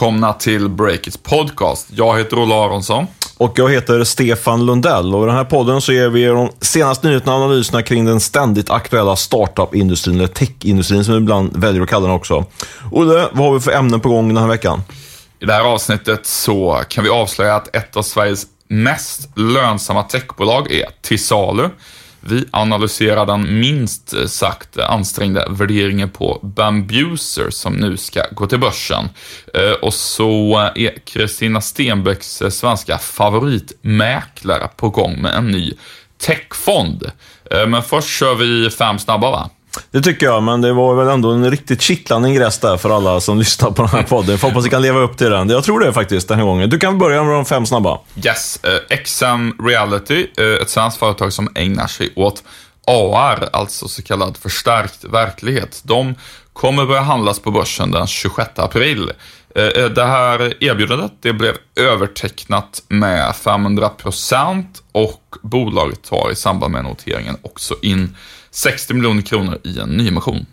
Välkomna till Breakits podcast. Jag heter Olle Aronsson. Och jag heter Stefan Lundell och i den här podden så ger vi er de senaste nyheterna och analyserna kring den ständigt aktuella startup-industrin, eller tech-industrin som vi ibland väljer att kalla den också. Olle, vad har vi för ämnen på gång den här veckan? I det här avsnittet så kan vi avslöja att ett av Sveriges mest lönsamma techbolag är till salu. Vi analyserar den minst eh, sagt eh, ansträngda värderingen på Bambuser som nu ska gå till börsen. Eh, och så är Kristina Stenbecks svenska favoritmäklare på gång med en ny techfond. Men först kör vi fem snabba va? Det tycker jag, men det var väl ändå en riktigt kittlande ingress där för alla som lyssnar på den här podden. Jag hoppas vi kan leva upp till den. Jag tror det faktiskt, den här gången. Du kan börja med de fem snabba. Yes. Eh, XM Reality, eh, ett svenskt företag som ägnar sig åt AR, alltså så kallad förstärkt verklighet. De kommer börja handlas på börsen den 26 april. Eh, eh, det här erbjudandet det blev övertecknat med 500% och bolaget tar i samband med noteringen också in 60 miljoner kronor i en nyemission.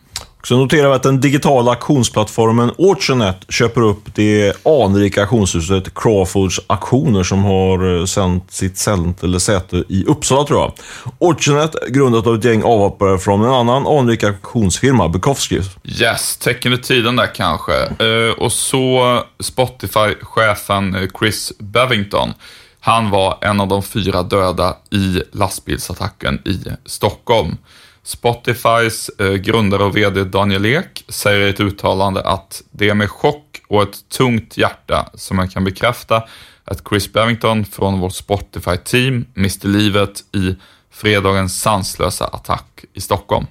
Så noterar vi att den digitala auktionsplattformen Auctionet köper upp det anrika auktionshuset Crawfords Auktioner som har eh, sänt sitt sänt eller säte i Uppsala tror jag. Auctionet grundat av ett gäng avhoppare från en annan anrik auktionsfirma, Bukowski. Yes, tecken i tiden där kanske. Uh, och så Spotify-chefen eh, Chris Bevington. Han var en av de fyra döda i lastbilsattacken i Stockholm. Spotifys eh, grundare och VD Daniel Ek säger i ett uttalande att det är med chock och ett tungt hjärta som jag kan bekräfta att Chris Bevington från vårt Spotify-team miste livet i fredagens sanslösa attack i Stockholm.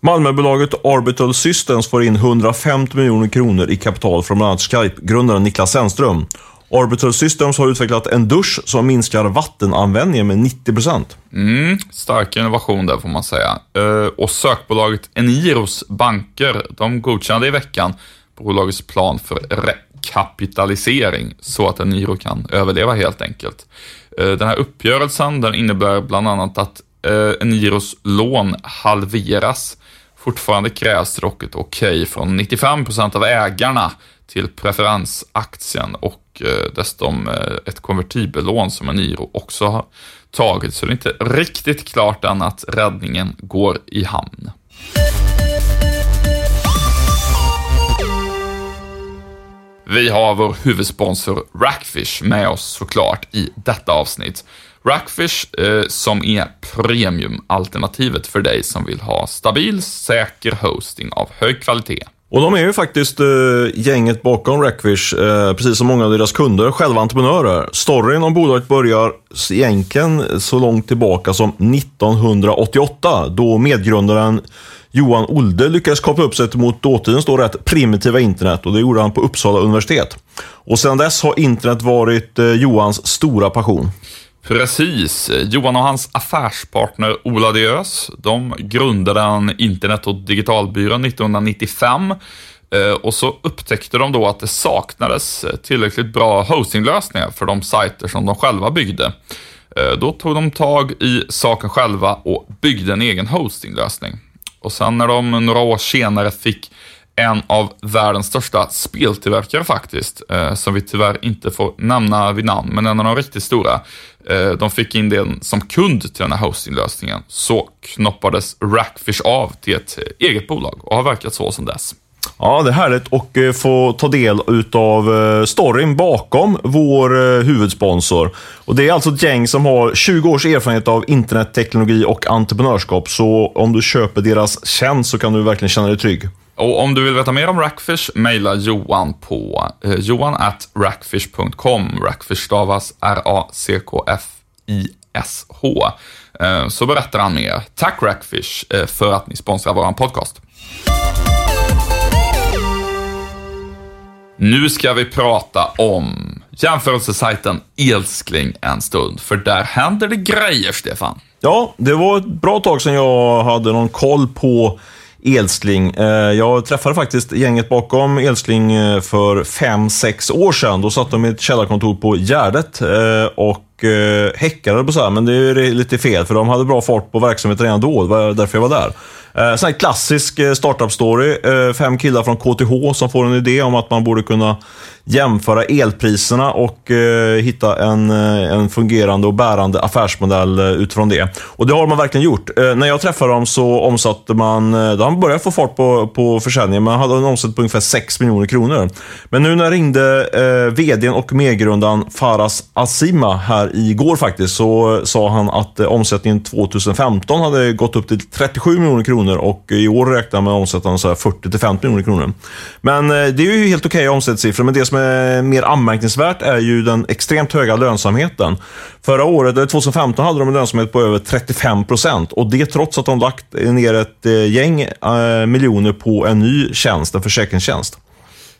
Malmöbolaget Orbital Systems får in 150 miljoner kronor i kapital från bland annat Skype-grundaren Niklas Zennström. Orbital Systems har utvecklat en dusch som minskar vattenanvändningen med 90%. Mm, stark innovation där får man säga. Eh, och sökbolaget Eniros banker, de godkände i veckan bolagets plan för rekapitalisering så att Eniro kan överleva helt enkelt. Eh, den här uppgörelsen den innebär bland annat att eh, Eniros lån halveras. Fortfarande krävs dock ett okej okay från 95 procent av ägarna till preferensaktien och och eh, dessutom eh, ett konvertibellån som Eniro också har tagit. Så det är inte riktigt klart än att räddningen går i hamn. Vi har vår huvudsponsor Rackfish med oss såklart i detta avsnitt. Rackfish eh, som är premiumalternativet för dig som vill ha stabil, säker hosting av hög kvalitet. Och de är ju faktiskt eh, gänget bakom Rackfish, eh, precis som många av deras kunder, själva entreprenörer. Storyn om bolaget börjar egentligen så långt tillbaka som 1988, då medgrundaren Johan Olde lyckades koppla upp sig mot dåtidens då rätt primitiva internet och det gjorde han på Uppsala universitet. Och sedan dess har internet varit eh, Johans stora passion. Precis. Johan och hans affärspartner Ola Diös, de grundade en internet och digitalbyrån 1995 eh, och så upptäckte de då att det saknades tillräckligt bra hostinglösningar för de sajter som de själva byggde. Eh, då tog de tag i saken själva och byggde en egen hostinglösning. Och sen när de några år senare fick en av världens största speltillverkare faktiskt, eh, som vi tyvärr inte får nämna vid namn, men en av de riktigt stora. Eh, de fick in den som kund till den här hostinglösningen. Så knoppades Rackfish av till ett eh, eget bolag och har verkat så sedan dess. Ja, det är härligt att eh, få ta del av storyn bakom vår huvudsponsor. Och Det är alltså ett gäng som har 20 års erfarenhet av internetteknologi och entreprenörskap. Så om du köper deras tjänst så kan du verkligen känna dig trygg. Och om du vill veta mer om Rackfish, mejla Johan på eh, johan at rackfish.com. Rackfish stavas R-A-C-K-F-I-S-H. Eh, så berättar han mer. Tack Rackfish eh, för att ni sponsrar vår podcast. Nu ska vi prata om jämförelsesajten Elskling en stund, för där händer det grejer, Stefan. Ja, det var ett bra tag sedan jag hade någon koll på Elsling. Eh, jag träffade faktiskt gänget bakom Elsling eh, för fem sex år sedan. Då satt de i ett källarkontor på Gärdet eh, och och häckade på så här, men det är lite fel för de hade bra fart på verksamheten redan då. Det var därför jag var där. Eh, sån här klassisk eh, startup-story. Eh, fem killar från KTH som får en idé om att man borde kunna jämföra elpriserna och eh, hitta en, eh, en fungerande och bärande affärsmodell utifrån det. Och det har man verkligen gjort. När jag träffade dem så omsatte man, då har man börjat få fart på, på försäljningen, man hade en omsättning på ungefär 6 miljoner kronor. Men nu när jag ringde eh, vdn och medgrundaren Faras Asima här igår faktiskt, så sa han att eh, omsättningen 2015 hade gått upp till 37 miljoner kronor och i år räknar man med att omsätta 40-50 miljoner kronor. Men eh, det är ju helt okej okay omsättningssiffror, men det som är mer anmärkningsvärt är ju den extremt höga lönsamheten. Förra året, eh, 2015, hade de en lönsamhet på över 35 procent och det trots att de lagt ner ett gäng miljoner på en ny tjänst, en försäkringstjänst.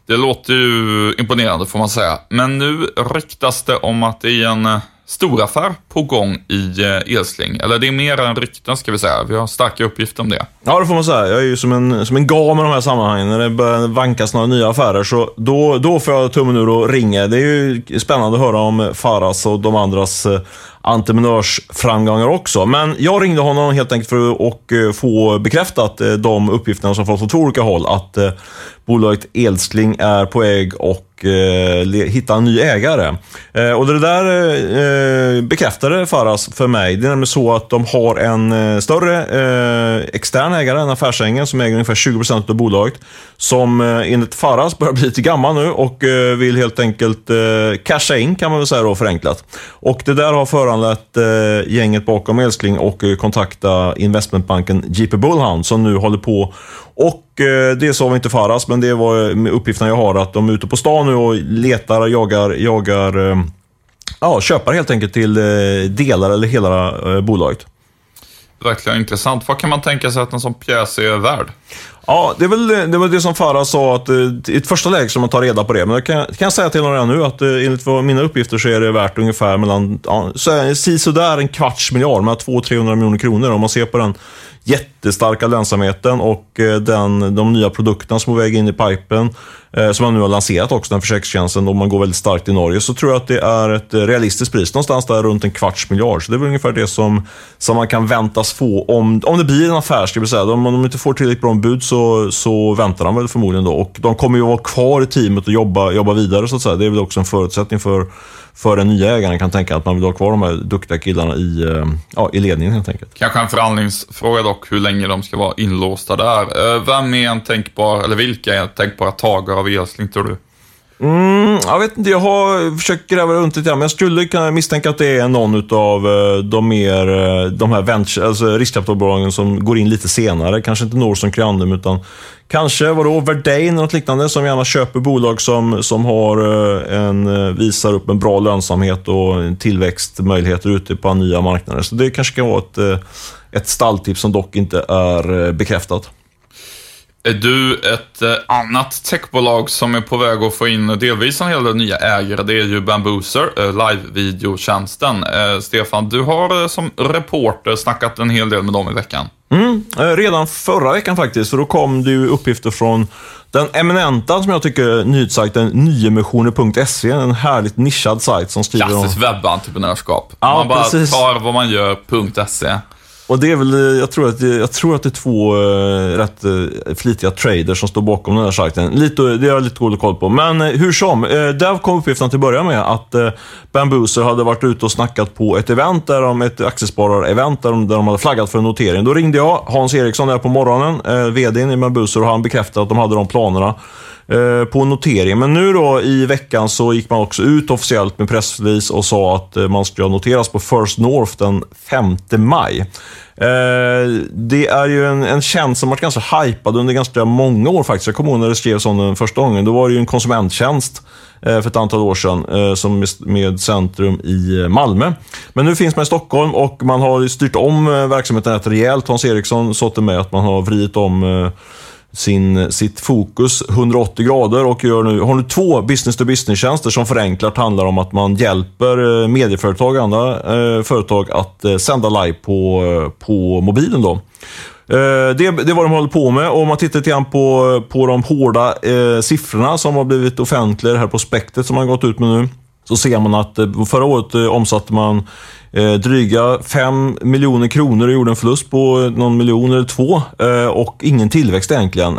Det låter ju imponerande får man säga. Men nu ryktas det om att det är en storaffär på gång i eh, Elsling. Eller det är mer än rykten ska vi säga. Vi har starka uppgifter om det. Ja, det får man säga. Jag är ju som en, som en gam i de här sammanhangen. När det börjar vankas några nya affärer, så då, då får jag tummen ur och ringa. Det är ju spännande att höra om Faras och de andras eh, entreprenörsframgångar också. Men jag ringde honom helt enkelt för att eh, få bekräftat eh, de uppgifterna som fått från två olika håll. Att eh, bolaget Elsling är på väg och hitta en ny ägare. Och det där bekräftade Faras för mig. Det är nämligen så att de har en större extern ägare, en affärsängen, som äger ungefär 20 procent av bolaget. Som enligt Faras börjar bli lite gammal nu och vill helt enkelt casha in, kan man väl säga då förenklat. Och det där har föranlett eh, gänget bakom Älskling och eh, kontakta investmentbanken JP Bullhound som nu håller på och eh, det sa vi inte Faras, men det var eh, uppgifterna jag har, att de är ute på stan nu och letar och jagar, jagar eh, ja, köpare helt enkelt till eh, delar eller hela eh, bolaget. Verkligen intressant. Vad kan man tänka sig att en sån pjäs är värd? Ja, det är väl det, var det som Farah sa, att i ett första läge ska man ta reda på det. Men jag kan, kan jag säga till honom nu att eh, enligt mina uppgifter så är det värt ungefär mellan, ja, sådär en kvarts miljard, mellan 200-300 miljoner kronor. Om man ser på den jättestarka lönsamheten och eh, den, de nya produkterna som är på väg in i pipen, eh, som man nu har lanserat också, den försäkringstjänsten, och man går väldigt starkt i Norge, så tror jag att det är ett eh, realistiskt pris, någonstans där runt en kvarts miljard. Så det är väl ungefär det som, som man kan väntas få om, om det blir en affär, ska vi säga. Om de inte får tillräckligt bra bud så, så väntar de väl förmodligen då. Och de kommer ju vara kvar i teamet och jobba, jobba vidare, så att säga. Det är väl också en förutsättning för för den nya ägaren kan tänka att man vill ha kvar de här duktiga killarna i, eh, ja, i ledningen helt enkelt. Kanske en förhandlingsfråga dock, hur länge de ska vara inlåsta där. Eh, vem är en tänkbar, eller vilka är tänkbara tagare av Elsling tror du? Mm, jag vet inte, jag har försökt gräva runt lite grann, men jag skulle kunna misstänka att det är någon av eh, de mer, eh, de här venture, alltså riskkapitalbolagen som går in lite senare. Kanske inte Norson Creandum, utan Kanske, vadå, Verdane eller något liknande som gärna köper bolag som, som har eh, en, visar upp en bra lönsamhet och tillväxtmöjligheter ute på nya marknader. Så det kanske kan vara ett, ett stalltips som dock inte är bekräftat. Är du ett annat techbolag som är på väg att få in delvis en hel del nya ägare? Det är ju Bambooser, live-videotjänsten. Stefan, du har som reporter snackat en hel del med dem i veckan. Mm, eh, redan förra veckan faktiskt, för då kom det ju uppgifter från den eminenta, som jag tycker, nyhetssajten nyemissioner.se. En härligt nischad sajt som skriver Klassiskt om... webbentreprenörskap. Ja, man bara precis. tar vad man gör, .se. Och det är väl, eh, jag tror att det, jag tror att det är två uh, rätt uh, flitiga traders som står bakom den här sajten. Lite, det har jag lite dålig koll på. Men uh, hur som, uh, där kom uppgiften till att börja med att uh, Bambooser hade varit ute och snackat på ett event, där de, ett aktiesparar-event, där de, där de hade flaggat för en notering. Då ringde jag Hans Eriksson där på morgonen, uh, VDn i Bambuser, och han bekräftade att de hade de planerna. Eh, på notering. Men nu då i veckan så gick man också ut officiellt med pressrelease och sa att eh, man ska noteras på First North den 5 maj. Eh, det är ju en, en tjänst som varit ganska hypad under ganska många år faktiskt. Jag kommer ihåg när det skrevs om den första gången. Då var det ju en konsumenttjänst för ett antal år sedan som med centrum i Malmö. Men nu finns man i Stockholm och man har styrt om verksamheten rätt rejält. Hans Eriksson sa till mig att man har vridit om sin, sitt fokus 180 grader och gör nu, har nu två business-to-business-tjänster som förenklat handlar om att man hjälper eh, medieföretag och andra eh, företag att eh, sända live på, eh, på mobilen. Då. Eh, det, det är vad de håller på med och om man tittar lite grann på, på de hårda eh, siffrorna som har blivit offentliga, det här prospektet som man gått ut med nu så ser man att eh, förra året eh, omsatte man eh, dryga 5 miljoner kronor och gjorde en förlust på någon miljon eller två och ingen tillväxt egentligen.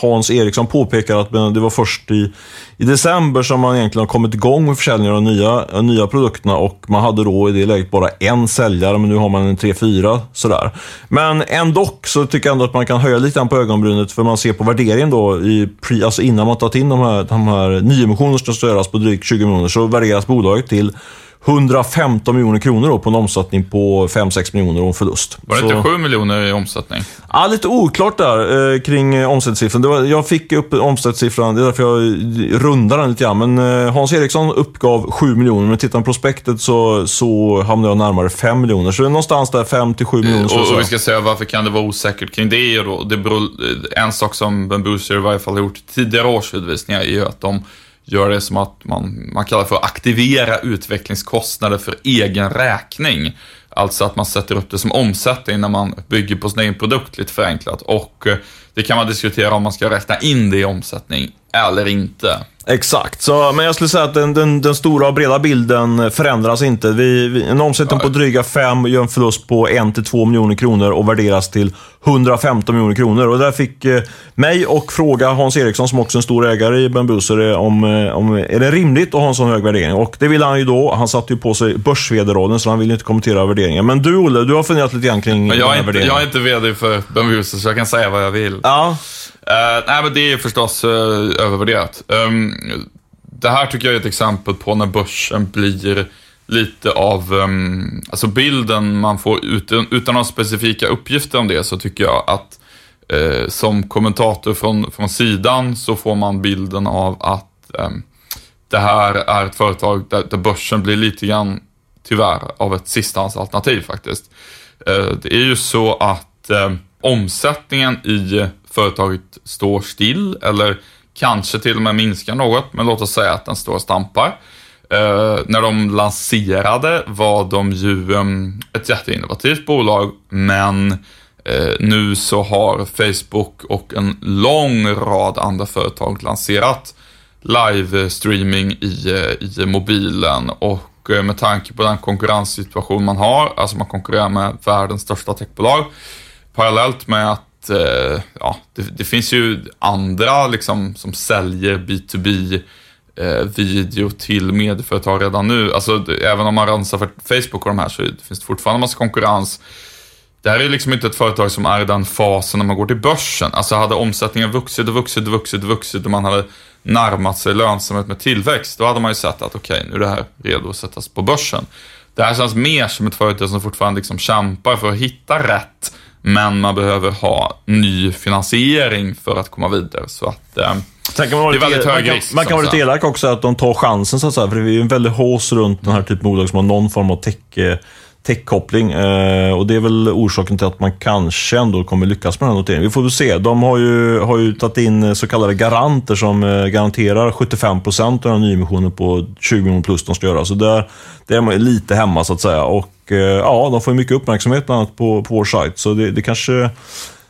Hans Eriksson påpekar att det var först i, i december som man egentligen har kommit igång med försäljningen av de nya, nya produkterna och man hade då i det läget bara en säljare, men nu har man en tre, fyra sådär. Men ändå så tycker jag ändå att man kan höja lite på ögonbrynet för man ser på värderingen då, i pre, alltså innan man tagit in de här, de här nyemissionerna som ska göras på drygt 20 miljoner, så värderas bolaget till 115 miljoner kronor då på en omsättning på 5-6 miljoner och en förlust. Var det så, inte 7 miljoner i omsättning? Ja, lite oklart där eh, kring eh, omsättningssiffran. Var, jag fick upp omsättningssiffran, det är därför jag rundar den lite grann. Men eh, Hans Eriksson uppgav 7 miljoner, men tittar man på prospektet så, så hamnar jag närmare 5 miljoner. Så det är någonstans där 5-7 miljoner. Och, och, vi ska säga varför kan det vara osäkert kring det? Då, det beror, en sak som Ben Booster i varje fall har gjort tidigare årsredovisningar är ju att de gör det som att man, man kallar för att aktivera utvecklingskostnader för egen räkning. Alltså att man sätter upp det som omsättning när man bygger på sin egen produkt, lite förenklat. Och eh, det kan man diskutera om man ska räkna in det i omsättning eller inte. Exakt, så, men jag skulle säga att den, den, den stora och breda bilden förändras inte. Vi, vi, en omsättning på dryga 5 gör en förlust på 1-2 miljoner kronor och värderas till 115 miljoner kronor. Och där fick eh, mig och fråga Hans Eriksson, som också är en stor ägare i Bambuser, om, eh, om är det rimligt att ha en sån hög värdering? Och det ville han ju då. Han satte ju på sig börs så han ville inte kommentera värderingen. Men du Olle, du har funderat lite grann kring jag den här är värderingen. Jag är inte VD för Bambuser, så jag kan säga vad jag vill. Ja. Uh, nej, men det är förstås uh, övervärderat. Um, det här tycker jag är ett exempel på när börsen blir lite av, um, alltså bilden man får utan, utan några specifika uppgifter om det så tycker jag att uh, som kommentator från, från sidan så får man bilden av att um, det här är ett företag där, där börsen blir lite grann, tyvärr, av ett sistahandsalternativ faktiskt. det är ju så att omsättningen i företaget står still eller kanske till och med minskar något, men låt oss säga att den står och stampar. Eh, när de lanserade var de ju eh, ett jätteinnovativt bolag, men eh, nu så har Facebook och en lång rad andra företag lanserat live-streaming i, eh, i mobilen och eh, med tanke på den konkurrenssituation man har, alltså man konkurrerar med världens största techbolag, parallellt med att eh, ja, det, det, finns ju andra liksom, som säljer B2B eh, video till medieföretag redan nu. Alltså, det, även om man rensar för Facebook och de här så finns det fortfarande massa konkurrens. Det här är liksom inte ett företag som är i den fasen när man går till börsen. Alltså hade omsättningen vuxit och vuxit och vuxit och vuxit och man hade närmat sig lönsamhet med tillväxt, då hade man ju sett att okej, okay, nu är det här redo att sättas på börsen. Det här känns mer som ett företag som fortfarande liksom kämpar för att hitta rätt men man behöver ha ny finansiering för att komma vidare. Så att, eh, Sen kan man vara det är väldigt hög man risk. Man kan vara lite elak också, att de tar chansen så att säga. För det är ju en väldig hås runt den här typen av bolag som har någon form av tech eh, techkoppling. Eh, och det är väl orsaken till att man kanske ändå kommer lyckas med den här noteringen. Vi får väl se. De har ju, har ju tagit in så kallade garanter som eh, garanterar 75 procent av den nyemissionen på 20 miljoner plus de ska göra. Så där, där är man lite hemma så att säga. Och eh, ja, de får mycket uppmärksamhet bland annat på, på vår sajt. Så det, det kanske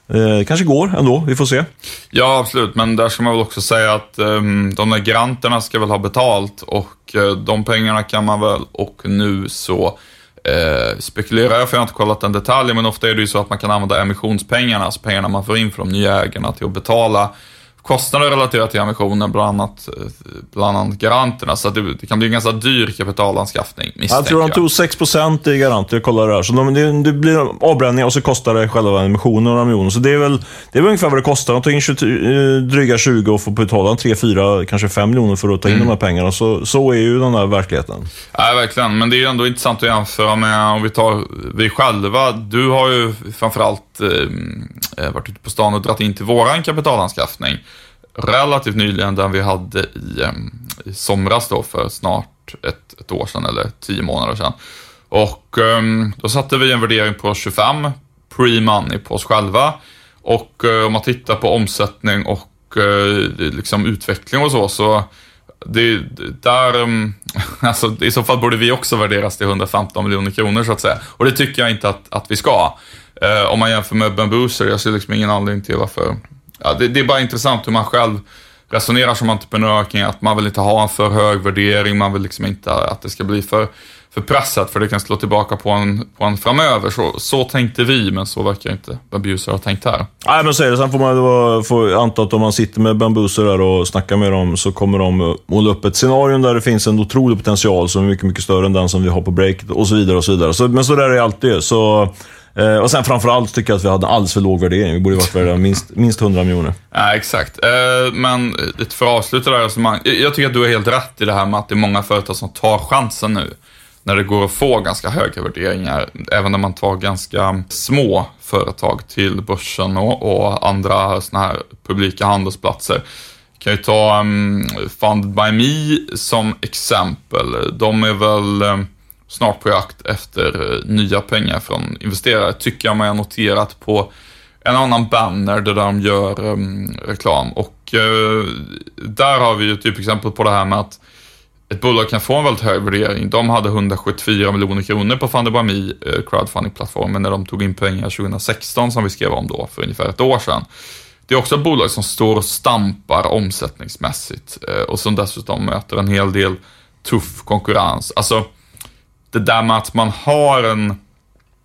Eh, kanske går ändå, vi får se. Ja, absolut, men där ska man väl också säga att um, de där granterna ska väl ha betalt och uh, de pengarna kan man väl och nu så Eh, spekulerar jag, för jag har inte kollat den detaljen, men ofta är det ju så att man kan använda emissionspengarna, alltså pengarna man får in från de nya ägarna, till att betala kostnader relaterat till emissionen, bland annat, eh, bland annat garanterna. Så det, det, kan bli en ganska dyr kapitalanskaffning, Jag tror de tog 6% i garanter, jag kollade det här. Så de, det, det, blir avbränning och så kostar det själva emissionen några miljoner. Så det är väl, det är väl ungefär vad det kostar. De tar in 20, eh, dryga 20 och får betala 3, 4, kanske 5 miljoner för att ta in mm. de här pengarna. Så, så är ju den här verkligheten. Ja, verkligen. Men det är ju ändå intressant att jämföra med, om vi tar vi själva. Du har ju framförallt eh, varit ute på stan och dragit in till våran kapitalanskaffning relativt nyligen den vi hade i, i somras då för snart ett, ett år sedan eller tio månader sedan. Och um, då satte vi en värdering på 25 pre-money på oss själva. Och uh, om man tittar på omsättning och uh, liksom utveckling och så, så det, där, um, alltså, i så fall borde vi också värderas till 115 miljoner kronor så att säga. Och det tycker jag inte att, att vi ska. Uh, om man jämför med Bambooser, jag ser liksom ingen anledning till varför Ja, det, det, är bara intressant hur man själv resonerar som entreprenör kring att man vill inte ha en för hög värdering, man vill liksom inte att det ska bli för, för pressat för det kan slå tillbaka på en, på en framöver. Så, så tänkte vi, men så verkar inte Bambuser ha tänkt här. Nej, men så är det. Sen får man då, får anta att om man sitter med Bambuser där och snackar med dem så kommer de måla upp ett scenario där det finns en otrolig potential som är mycket, mycket större än den som vi har på breaket och så vidare. och så vidare. Så, men så där är det alltid. Så Eh, och sen framförallt tycker jag att vi hade en alldeles för låg värdering. Vi borde varit värda minst, minst 100 miljoner. Ja, exakt. Eh, men eh, för att avsluta det här resonemanget. Jag tycker att du har helt rätt i det här med att det är många företag som tar chansen nu. När det går att få ganska höga värderingar. Även när man tar ganska små företag till börsen och, och andra sådana här publika handelsplatser. Kan ju ta um, Fund by Me som exempel. De är väl um, snart på jakt efter eh, nya pengar från investerare, tycker jag mig ha noterat på en annan banner där de gör um, reklam. Och uh, där har vi ju typ exempel på det här med att ett bolag kan få en väldigt hög värdering. De hade 174 miljoner kronor på Fundabami uh, eh, crowdfunding-plattformen när de tog in pengar 2016 som vi skrev om då för ungefär ett år sedan. Det är också ett bolag som står och stampar omsättningsmässigt uh, och som dessutom möter en hel del tuff konkurrens. Alltså, det där med att man har en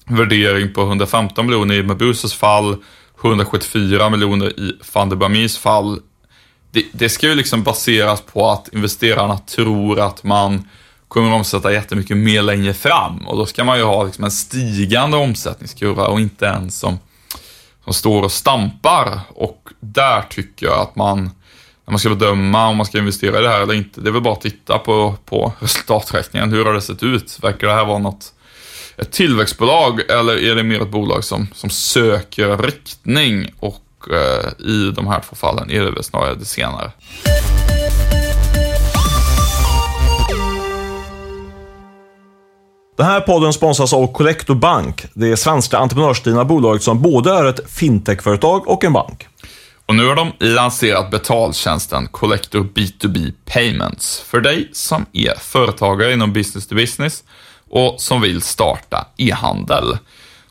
värdering på 115 miljoner i Mabuses fall, 174 miljoner i Fandebamis fall. Det, det ska ju liksom baseras på att investerarna tror att man kommer att omsätta jättemycket mer längre fram och då ska man ju ha liksom en stigande omsättningskurva och inte en som, som står och stampar. Och där tycker jag att man när man ska bedöma om man ska investera i det här eller inte, det är väl bara att titta på, på resultaträkningen. Hur har det sett ut? Verkar det här vara något, ett tillväxtbolag eller är det mer ett bolag som, som söker riktning? Och eh, i de här två fallen är det väl snarare det senare. Den här podden sponsras av Collector Bank, det svenska entreprenörsdrivna bolaget som både är ett fintechföretag och en bank. Och nu har de lanserat betaltjänsten Collector B2B Payments för dig som är företagare inom business to business och som vill starta e-handel.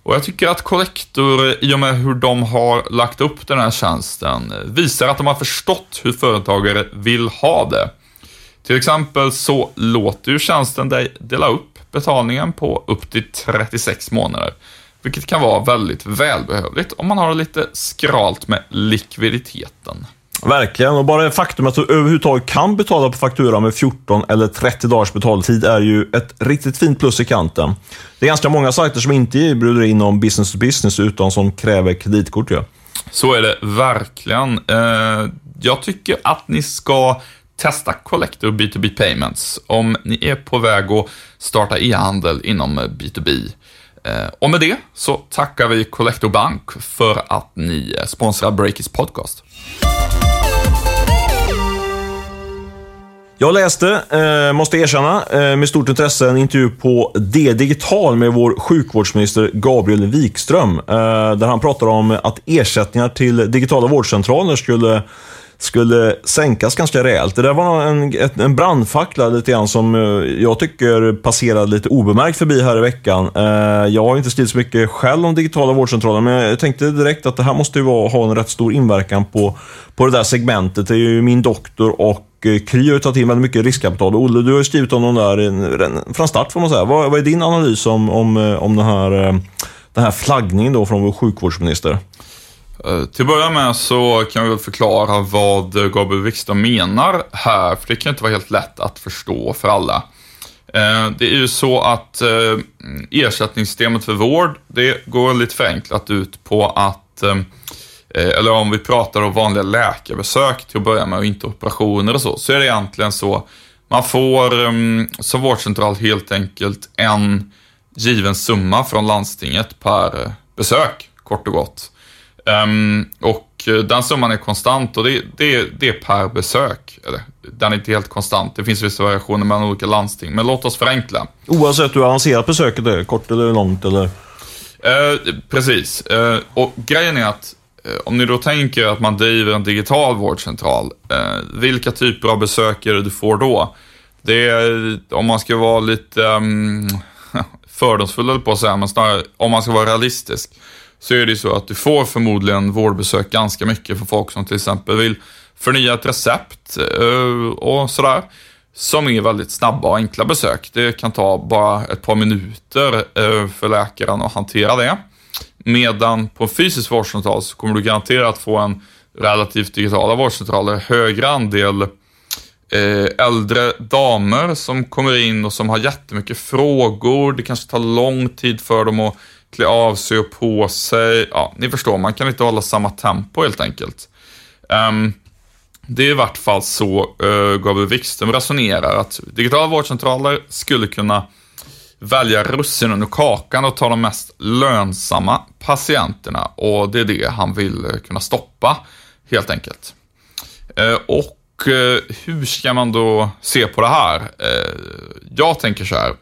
Och jag tycker att Collector, i och med hur de har lagt upp den här tjänsten, visar att de har förstått hur företagare vill ha det. Till exempel så låter ju tjänsten dig dela upp betalningen på upp till 36 månader. Vilket kan vara väldigt välbehövligt om man har lite skralt med likviditeten. Verkligen, och bara det faktum att du överhuvudtaget kan betala på faktura med 14 eller 30 dagars betaltid är ju ett riktigt fint plus i kanten. Det är ganska många sajter som inte erbjuder inom business to business utan som kräver kreditkort. Ja. Så är det verkligen. Eh, jag tycker att ni ska testa Collector B2B Payments om ni är på väg att starta e-handel inom B2B. Eh, och med det så tackar vi Collector Bank för att ni eh, sponsrar Breakits podcast. Jag läste, eh, måste erkänna, eh, med stort intresse en intervju på D Digital med vår sjukvårdsminister Gabriel Wikström. Eh, där han pratar om att ersättningar till digitala vårdcentraler skulle skulle sänkas ganska rejält. Det där var en, en brandfackla lite grann som eh, jag tycker passerade lite obemärkt förbi här i veckan. Eh, jag har inte skrivit så mycket själv om digitala vårdcentraler, men jag tänkte direkt att det här måste ju ha en rätt stor inverkan på, på det där segmentet. Det är ju min doktor och eh, Kry har tagit in väldigt mycket riskkapital. Olle, du har ju skrivit om dem där från start får man säga. Vad, vad är din analys om, om, om den, här, den här flaggningen då från vår sjukvårdsminister? Eh, till att börja med så kan vi förklara vad Gabriel Wikström menar här, för det kan inte vara helt lätt att förstå för alla. Eh, det är ju så att eh, ersättningssystemet för vård, det går lite förenklat ut på att, eller om vi pratar om vanliga läkarbesök till att börja med och inte operationer och så, så är det egentligen så, man får mm, som vårdcentral helt enkelt en given summa från landstinget per besök, kort och gott. Um, och eh, den summan är konstant och det, det, det är per besök. Eller, den är inte helt konstant. Det finns vissa variationer mellan olika landsting, men låt oss förenkla. Oavsett hur avancerat besöket är, kort eller långt eller? Uh, precis. Uh, och grejen är att om ni då tänker att man driver en digital vårdcentral, vilka typer av besök är det du får då? Det är, om man ska vara lite um, fördomsfull på att säga, men snarare om man ska vara realistisk så är det så att du får förmodligen vårdbesök ganska mycket för folk som till exempel vill förnya ett recept eh, och sådär. Som är väldigt snabba och enkla besök. Det kan ta bara ett par minuter eh, för läkaren att hantera det. Medan på en fysisk vårdcentral så kommer du garanterat få en relativt digitala vårdcentraler högre andel eh, äldre damer som kommer in och som har jättemycket frågor. Det kanske tar lång tid för dem att klä av sig och på sig. Ja, ni förstår, man kan inte hålla samma tempo helt enkelt. Um, det är i vart fall så uh, Gabriel Wikström resonerar, att digitala vårdcentraler skulle kunna välja russinen ur kakan och ta de mest lönsamma patienterna och det är det han vill eh, kunna stoppa, helt enkelt. Uh, och hur ska man då se på det här? jag tänker så här,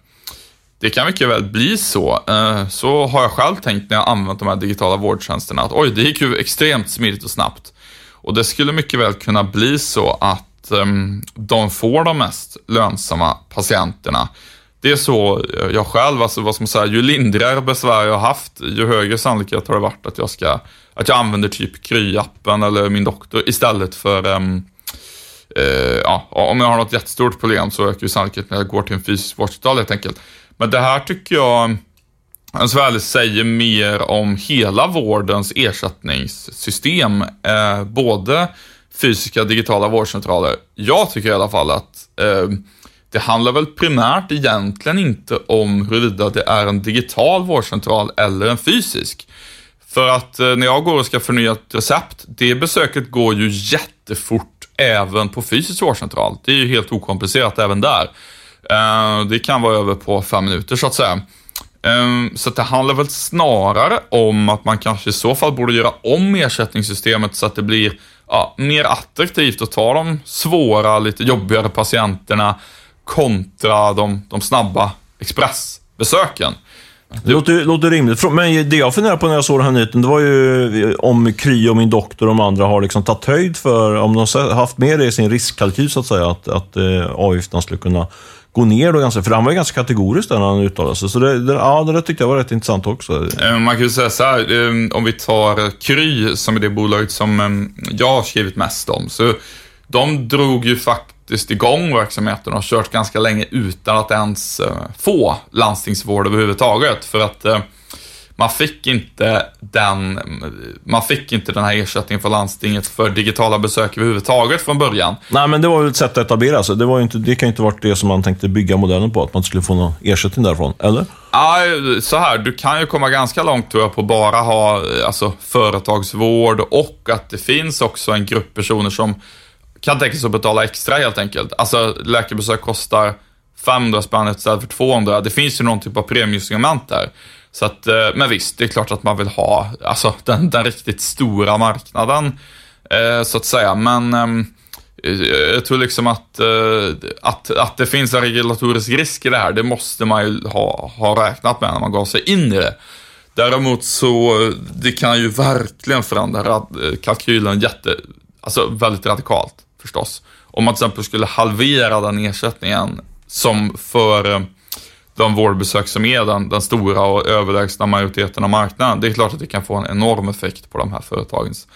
det kan mycket väl bli så. Eh, så har jag själv tänkt när jag använt de här digitala vårdtjänsterna att oj, det gick ju extremt smidigt och snabbt. Och det skulle mycket väl kunna bli så att ehm, de får de mest lönsamma patienterna. Det är så eh, jag själv, alltså vad ska man säga, ju lindrigare besvär jag har haft, ju högre sannolikhet har det varit att jag ska, att jag använder typ Kry-appen eller min doktor istället för uh, ja, om jag har något jättestort problem så ökar ju sannolikheten att jag går till en fysisk vårdcentral helt enkelt. Men det här tycker jag, Sverige säger mer om hela vårdens ersättningssystem. Eh, både fysiska och digitala vårdcentraler. Jag tycker i alla fall att eh, det handlar väl primärt egentligen inte om huruvida det är en digital vårdcentral eller en fysisk. För att eh, när jag går och ska förnya ett recept, det besöket går ju jättefort även på fysisk vårdcentral. Det är ju helt okomplicerat även där. Eh, det kan vara över på fem minuter så att säga. Ehm, så det handlar väl snarare om att man kanske i så fall borde göra om ersättningssystemet så att det blir ja, mer attraktivt att ta de svåra, lite jobbigare patienterna kontra de, de snabba expressbesöken. Det låter, låter rimligt. Men det jag funderade på när jag såg den här nyheten, det var ju eh, om Kry och min doktor och de andra har liksom tagit höjd för, om de har haft med det i sin riskkalkyl så att säga, att, att eh, avgifterna skulle kunna gå ner då ganska, för han var ju ganska kategorisk där när han uttalade sig. Så det, det, ja, det där tyckte jag var rätt intressant också. Eh, man kan ju säga så här, eh, om vi tar Kry som är det bolaget som ehm, jag har skrivit mest om, så de drog ju faktiskt igång verksamheten och har kört ganska länge utan att ens eh, få landstingsvård överhuvudtaget. För att man fick inte den, man fick inte den här ersättningen från landstinget för digitala besök överhuvudtaget från början. Nej, men det var väl ett sätt att etablera sig. Det, var inte, det kan ju inte varit det som man tänkte bygga modellen på, att man skulle få någon ersättning därifrån, eller? Ja, så här, du kan ju komma ganska långt tror jag på bara ha alltså, företagsvård och att det finns också en grupp personer som kan tänka sig att betala extra helt enkelt. Alltså läkarbesök kostar 500 spänn istället för 200. Det finns ju någon typ av premiesegment där. Så att, eh, men visst, det är klart att man vill ha alltså, den, den riktigt stora marknaden, eh, så att säga. Men ehm, eh, jag tror liksom att, att, att det finns en regulatorisk risk i det här, det måste man ju ha, ha räknat med när man gav sig in i det. Däremot så, det kan ju verkligen förändra kalkylen jätte, alltså väldigt radikalt förstås. Om man till exempel skulle halvera den ersättningen som för de vårdbesök som är den, den stora och överlägsna majoriteten av marknaden. Det är klart att det kan få en enorm effekt på de här företagens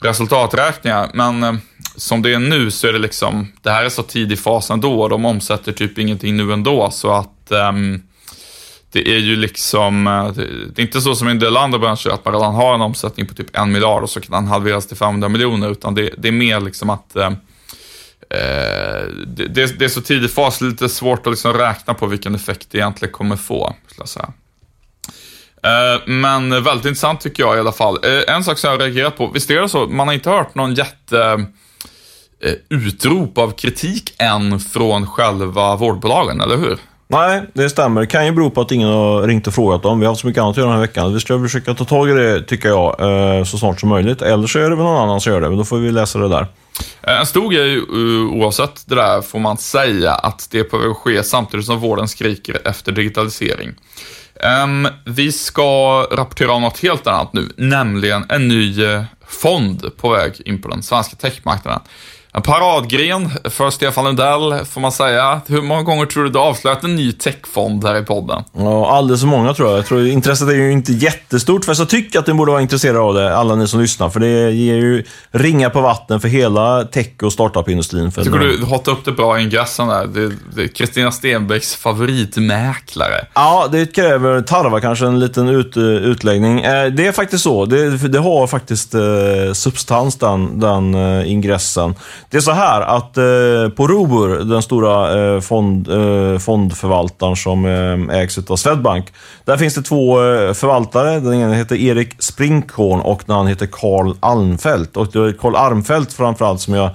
resultaträkningar. Men eh, som det är nu så är det liksom, det här är så tidig fas ändå. De omsätter typ ingenting nu ändå. Så att eh, det är ju liksom, eh, det är inte så som i en del andra branscher att man redan har en omsättning på typ en miljard och så kan den halveras till 500 miljoner. Utan det, det är mer liksom att ehm, eh, det, det, är så tidig fas, lite svårt att liksom räkna på vilken effekt det egentligen kommer få. Skulle jag säga. Eh, men väldigt intressant tycker jag i alla fall. Eh, en sak som jag har reagerat på, visst är det så, man har inte hört någon jätte eh, utrop av kritik än från själva vårdbolagen, eller hur? Nej, det stämmer. Det kan ju bero på att ingen har ringt och frågat dem. Vi har haft så mycket annat att göra den här veckan. Vi ska försöka ta tag i det, tycker jag, eh, så snart som möjligt. Eller så är det väl någon annan som gör det, men då får vi läsa det där. Eh, en stor grej eh, oavsett det där får man säga att det är på väg att ske samtidigt som vården skriker efter digitalisering. Ehm, vi ska rapportera om något helt annat nu, nämligen en ny eh, fond på väg in på den svenska techmarknaden. En paradgren för Stefan Lundell, får man säga. Hur många gånger tror du du avslöjat en ny techfond här i podden? Ja, alldeles för många tror jag. jag tror, intresset är ju inte jättestort, fast jag tycker att ni borde vara intresserade av det, alla ni som lyssnar. För det ger ju ringar på vatten för hela tech och startup-industrin. Tycker du du har upp det bra i ingressen där? Det är Kristina Stenbecks favoritmäklare. Ja, det kräver, tarvar kanske en liten ut, utläggning. Eh, det är faktiskt så. Det, det har faktiskt eh, substans, den, den eh, ingressen. Det är så här att eh, på Robur, den stora eh, fond, eh, fondförvaltaren som eh, ägs av Swedbank, där finns det två eh, förvaltare. Den ena heter Erik Sprinkhorn och den andra heter Karl Almfelt. Och det är Karl Almfelt framförallt som jag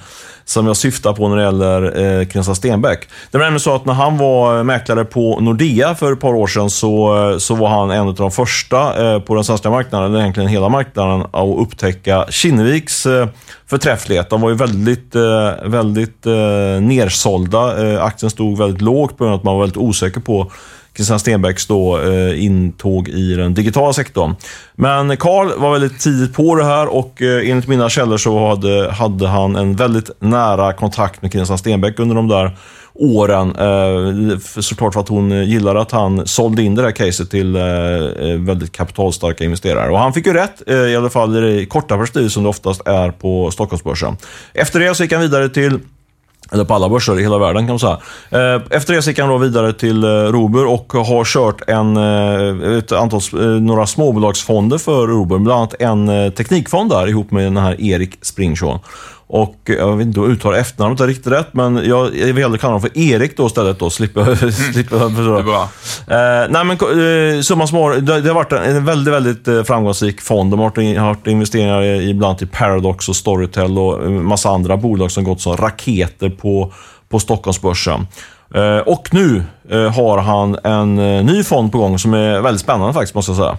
som jag syftar på när det gäller eh, Kristian Stenbeck. Det var nämligen så att när han var eh, mäklare på Nordea för ett par år sedan så, eh, så var han en av de första eh, på den svenska marknaden, eller egentligen hela marknaden, att upptäcka Kinneviks eh, förträfflighet. De var ju väldigt, eh, väldigt eh, nersålda. Eh, aktien stod väldigt lågt på grund av att man var väldigt osäker på Christian Stenbecks då, eh, intåg i den digitala sektorn. Men Karl var väldigt tidigt på det här och eh, enligt mina källor så hade, hade han en väldigt nära kontakt med Christian Stenbeck under de där åren. Eh, såklart för att hon gillade att han sålde in det här caset till eh, eh, väldigt kapitalstarka investerare. Och han fick ju rätt, eh, i alla fall i det korta perspektivet som det oftast är på Stockholmsbörsen. Efter det så gick han vidare till eller på alla börser i hela världen kan man säga. Eh, efter det så gick han då vidare till eh, Robur och har kört en, eh, ett antal, några småbolagsfonder för Robur. Bland annat en teknikfond där ihop med den här Erik Springshaw. Och jag vet inte om jag uttalar efternamnet riktigt rätt, men jag, vill hellre kalla honom för Erik då istället då, slipper mm. slipper Det är bra. Eh, nej men eh, summa summarum, det, det, har varit en, väldigt, väldigt eh, framgångsrik fond. De har haft investeringar i bland annat i Paradox och Storytel och en massa andra bolag som gått som raketer på, på Stockholmsbörsen. Eh, och nu eh, har han en eh, ny fond på gång som är väldigt spännande faktiskt, måste jag säga.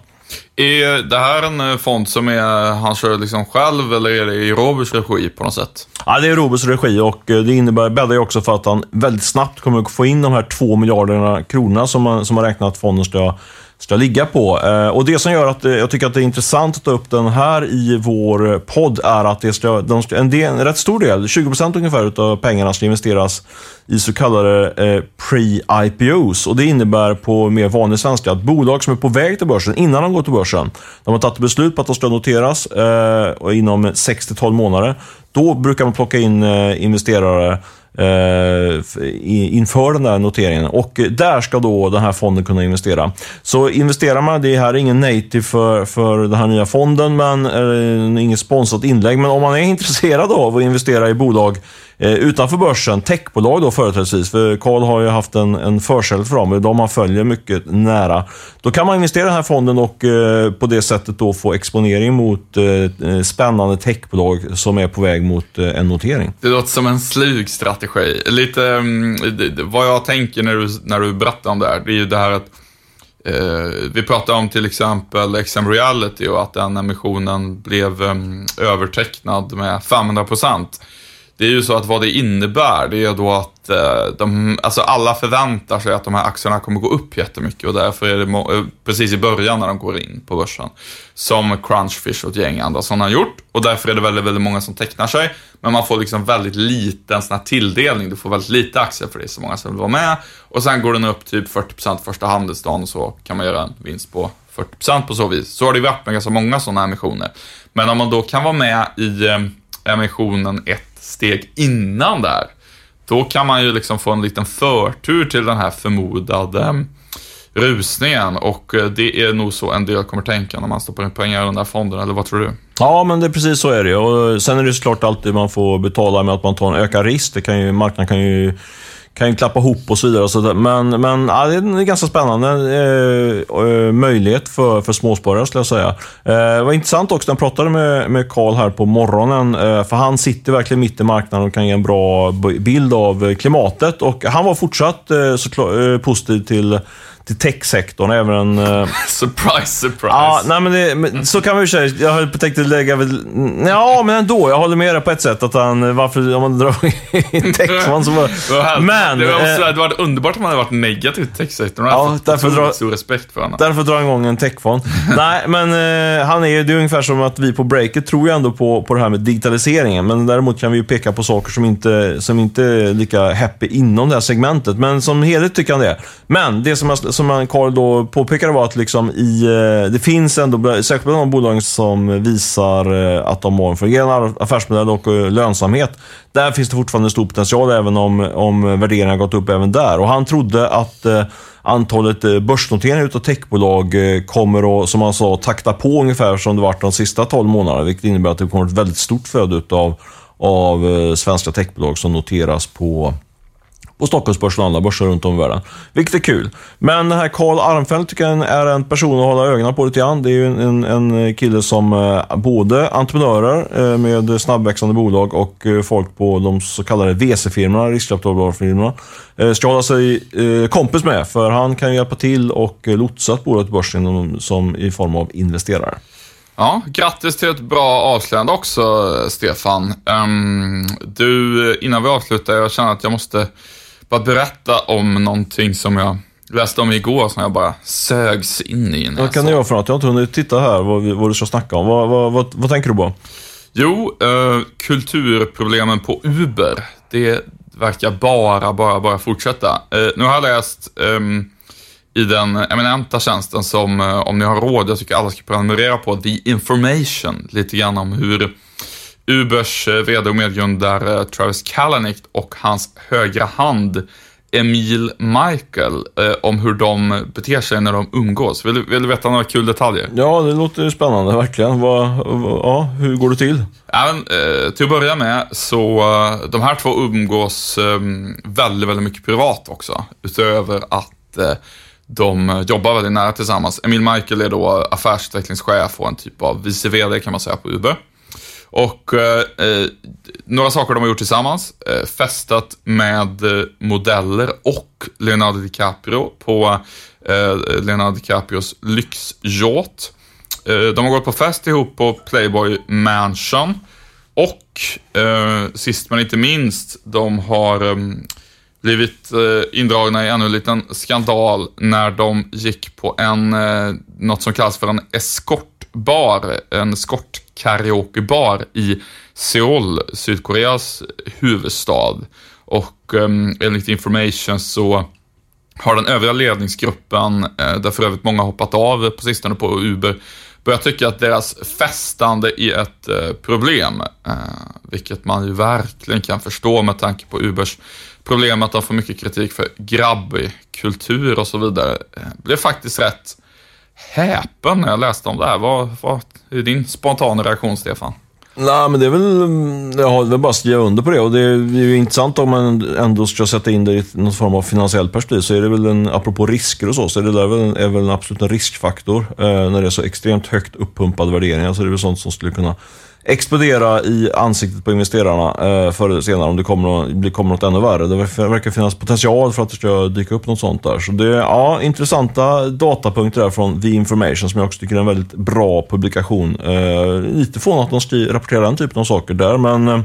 Är det här en eh, fond som är, han kör liksom själv eller är det i Roberts regi på något sätt? Ja, det är Roberts regi och eh, det innebär, bäddar ju också för att han väldigt snabbt kommer att få in de här 2 miljarderna kronorna som man, som man räknat att fonden ska ska ligga på. Eh, och Det som gör att eh, jag tycker att det är intressant att ta upp den här i vår podd är att det ska, de ska, en, del, en rätt stor del, 20% ungefär av pengarna ska investeras i så kallade eh, pre-IPOs. Och Det innebär på mer vanlig svenska att bolag som är på väg till börsen, innan de går till börsen, de har tagit beslut på att de ska noteras eh, inom 6-12 månader. Då brukar man plocka in eh, investerare Eh, inför den där noteringen. Och där ska då den här fonden kunna investera. Så investerar man, det här är ingen native för, för den här nya fonden, men eh, inget sponsrat inlägg. Men om man är intresserad av att investera i bolag Eh, utanför börsen, techbolag då företrädesvis, för Carl har ju haft en, en försäljning för dem, de han följer mycket nära. Då kan man investera i den här fonden och eh, på det sättet då få exponering mot eh, eh spännande techbolag som är på väg mot eh, en notering. Det låter som en slug strategi. Lite um, vad jag tänker när du, när du berättar om det här, det är ju det här att eh, vi pratar om till exempel XM Reality och att den emissionen blev mm, övertecknad med 500 procent. Det är ju så att vad det innebär, det är då att eh, de, alltså alla förväntar sig att de här aktierna kommer gå upp jättemycket och därför är det eh, precis i början när de går in på börsen som Crunchfish och ett gäng andra sådana har gjort och därför är det väldigt, väldigt många som tecknar sig. Men man får liksom väldigt liten sån här tilldelning, du får väldigt lite aktier för det är så många som vill vara med och sen går den upp typ 40% första handelsdagen och så kan man göra en vinst på 40% på så vis. Så har det varit med ganska många sådana emissioner. Men om man då kan vara med i eh, emissionen 1 steg innan där, då kan man ju liksom få en liten förtur till den här förmodade rusningen och eh, det är nog så en del kommer tänka när man stoppar in pengar i den där fonden, eller vad tror du? Ja, men det är precis så är det. Och sen är det såklart alltid man får betala med att man tar en ökad risk. Det kan ju, marknaden kan ju kan ju klappa ihop och så vidare. Och så men men ja, det är en ganska spännande eh, eh, möjlighet för, för småsparare, skulle jag säga. Eh, det var intressant också, när jag pratade med, med Carl här på morgonen, eh, för han sitter verkligen mitt i marknaden och kan ge en bra bild av eh, klimatet. Och han var fortsatt eh, så, eh, positiv till till techsektorn. Även... Eh, surprise, surprise. Ja, nej, men, det, men så kan man ju säga. Jag höll på tänkt lägga väl... Ja, men ändå. Jag håller med dig på ett sätt. Att han, varför, om man drar in techfond så bara... men... Det, var eh, det var underbart om han hade varit negativ till techsektorn. Ja, därför drar... stor respekt för honom. Därför drar han igång en techfond. nej, men eh, han är, det är ungefär som att vi på Breaket tror ju ändå på, på det här med digitaliseringen. Men däremot kan vi ju peka på saker som inte, som inte är lika happy inom det här segmentet. Men som helhet tycker han det. Men det som, jag, som Carl då påpekade var att liksom i, eh, det finns ändå, särskilt bland de bolag som visar eh, att de har en fungerande affärsmodell och eh, lönsamhet. Där finns det fortfarande stor potential även om, om värderingarna har gått upp även där. Och han trodde att antalet börsnoteringar utav techbolag kommer att, som han sa, takta på ungefär som det varit de sista 12 månaderna. Vilket innebär att det kommer ett väldigt stort flöde utav av svenska techbolag som noteras på på Stockholmsbörsen och andra börser runt om i världen. Vilket är kul. Men den här Karl Armfelt tycker jag är en person att hålla ögonen på lite grann. Det är ju en, en kille som eh, både entreprenörer eh, med snabbväxande bolag och eh, folk på de så kallade VC-firmorna, riskkapitalbolagsfirmorna, ska hålla sig kompis med. För han kan ju hjälpa till och lotsa ett bolag till börsen som i form av investerare. Ja, grattis till ett bra avslöjande också, Stefan. Um, du, innan vi avslutar, jag känner att jag måste bara berätta om någonting som jag läste om igår som jag bara sögs in i. Vad kan det vara för något? Jag har inte hunnit titta här vad, vad du ska snacka om. Vad, vad, vad, vad tänker du på? Jo, uh, kulturproblemen på Uber. Det verkar bara, bara, bara fortsätta. Uh, nu har jag läst um, i den eminenta tjänsten som, uh, om ni har råd, jag tycker alla ska prenumerera på, The Information, lite grann om hur Ubers eh, VD och medgrundare Travis Kalanick och hans högra hand Emil Michael eh, om hur de beter sig när de umgås. Vill, vill du veta några kul detaljer? Ja, det låter spännande verkligen. Vad, ja, hur går det till? Men, eh, till att börja med så eh, de här två umgås eh, väldigt, väldigt mycket privat också. Utöver att eh, de jobbar väldigt nära tillsammans. Emil Michael är då affärsutvecklingschef och en typ av vice VD kan man säga på Uber. Och eh, eh, några saker de har gjort tillsammans. Eh, festat med eh, modeller och Leonardo DiCaprio på eh, Leonardo DiCaprios lyxyacht. Eh, de har gått på fest ihop på Playboy Mansion. Och eh, sist men inte minst, de har eh, blivit indragna i ännu en liten skandal när de gick på en, något som kallas för en eskort bar, en eskortkaraokebar i Seoul, Sydkoreas huvudstad. Och um, enligt information så har den övriga ledningsgruppen, eh, där för övrigt många hoppat av på sistone på Uber, börjat tycka att deras festande är ett eh, problem. Eh, vilket man ju verkligen kan förstå med tanke på Ubers problem att de får mycket kritik för grabbig kultur och så vidare. Det blev faktiskt rätt häpen när jag läste om det här. Vad, vad är din spontana reaktion, Stefan? Nej, men det är väl, jag har väl bara skriva under på det. Och det är, ju intressant om man ändå ska sätta in det i någon form av finansiell perspektiv. Så är det väl en, apropå risker och så, så är det där väl, är väl en absolut en riskfaktor. Eh, när det är så extremt högt uppumpade värderingar så är väl sånt som skulle kunna explodera i ansiktet på investerarna eh, förr eller senare om det kommer, det kommer något ännu värre. Det verkar finnas potential för att det ska dyka upp något sånt där. Så det är ja, intressanta datapunkter där från The Information som jag också tycker är en väldigt bra publikation. Eh, lite fånigt att de rapporterar den typen av saker där, men eh,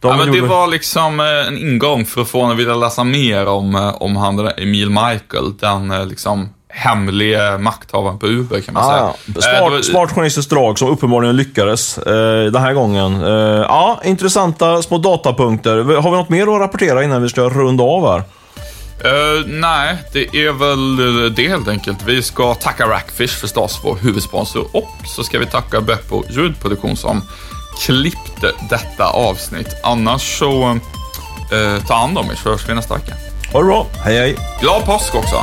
ja, men det var liksom eh, en ingång för att få en att vilja läsa mer om, eh, om han Emil Michael. Den liksom hemliga makthavaren på Uber kan man ah, säga. Smart, eh, smart journalistiskt drag som uppenbarligen lyckades eh, den här gången. Eh, ja, intressanta små datapunkter. Har vi något mer att rapportera innan vi ska runda av här? Uh, nej, det är väl det helt enkelt. Vi ska tacka Rackfish förstås, vår huvudsponsor. Och så ska vi tacka Beppo ljudproduktion som klippte detta avsnitt. Annars så, uh, ta hand om er så hörs vi nästa vecka. Ha det bra. Hej hej. Glad påsk också.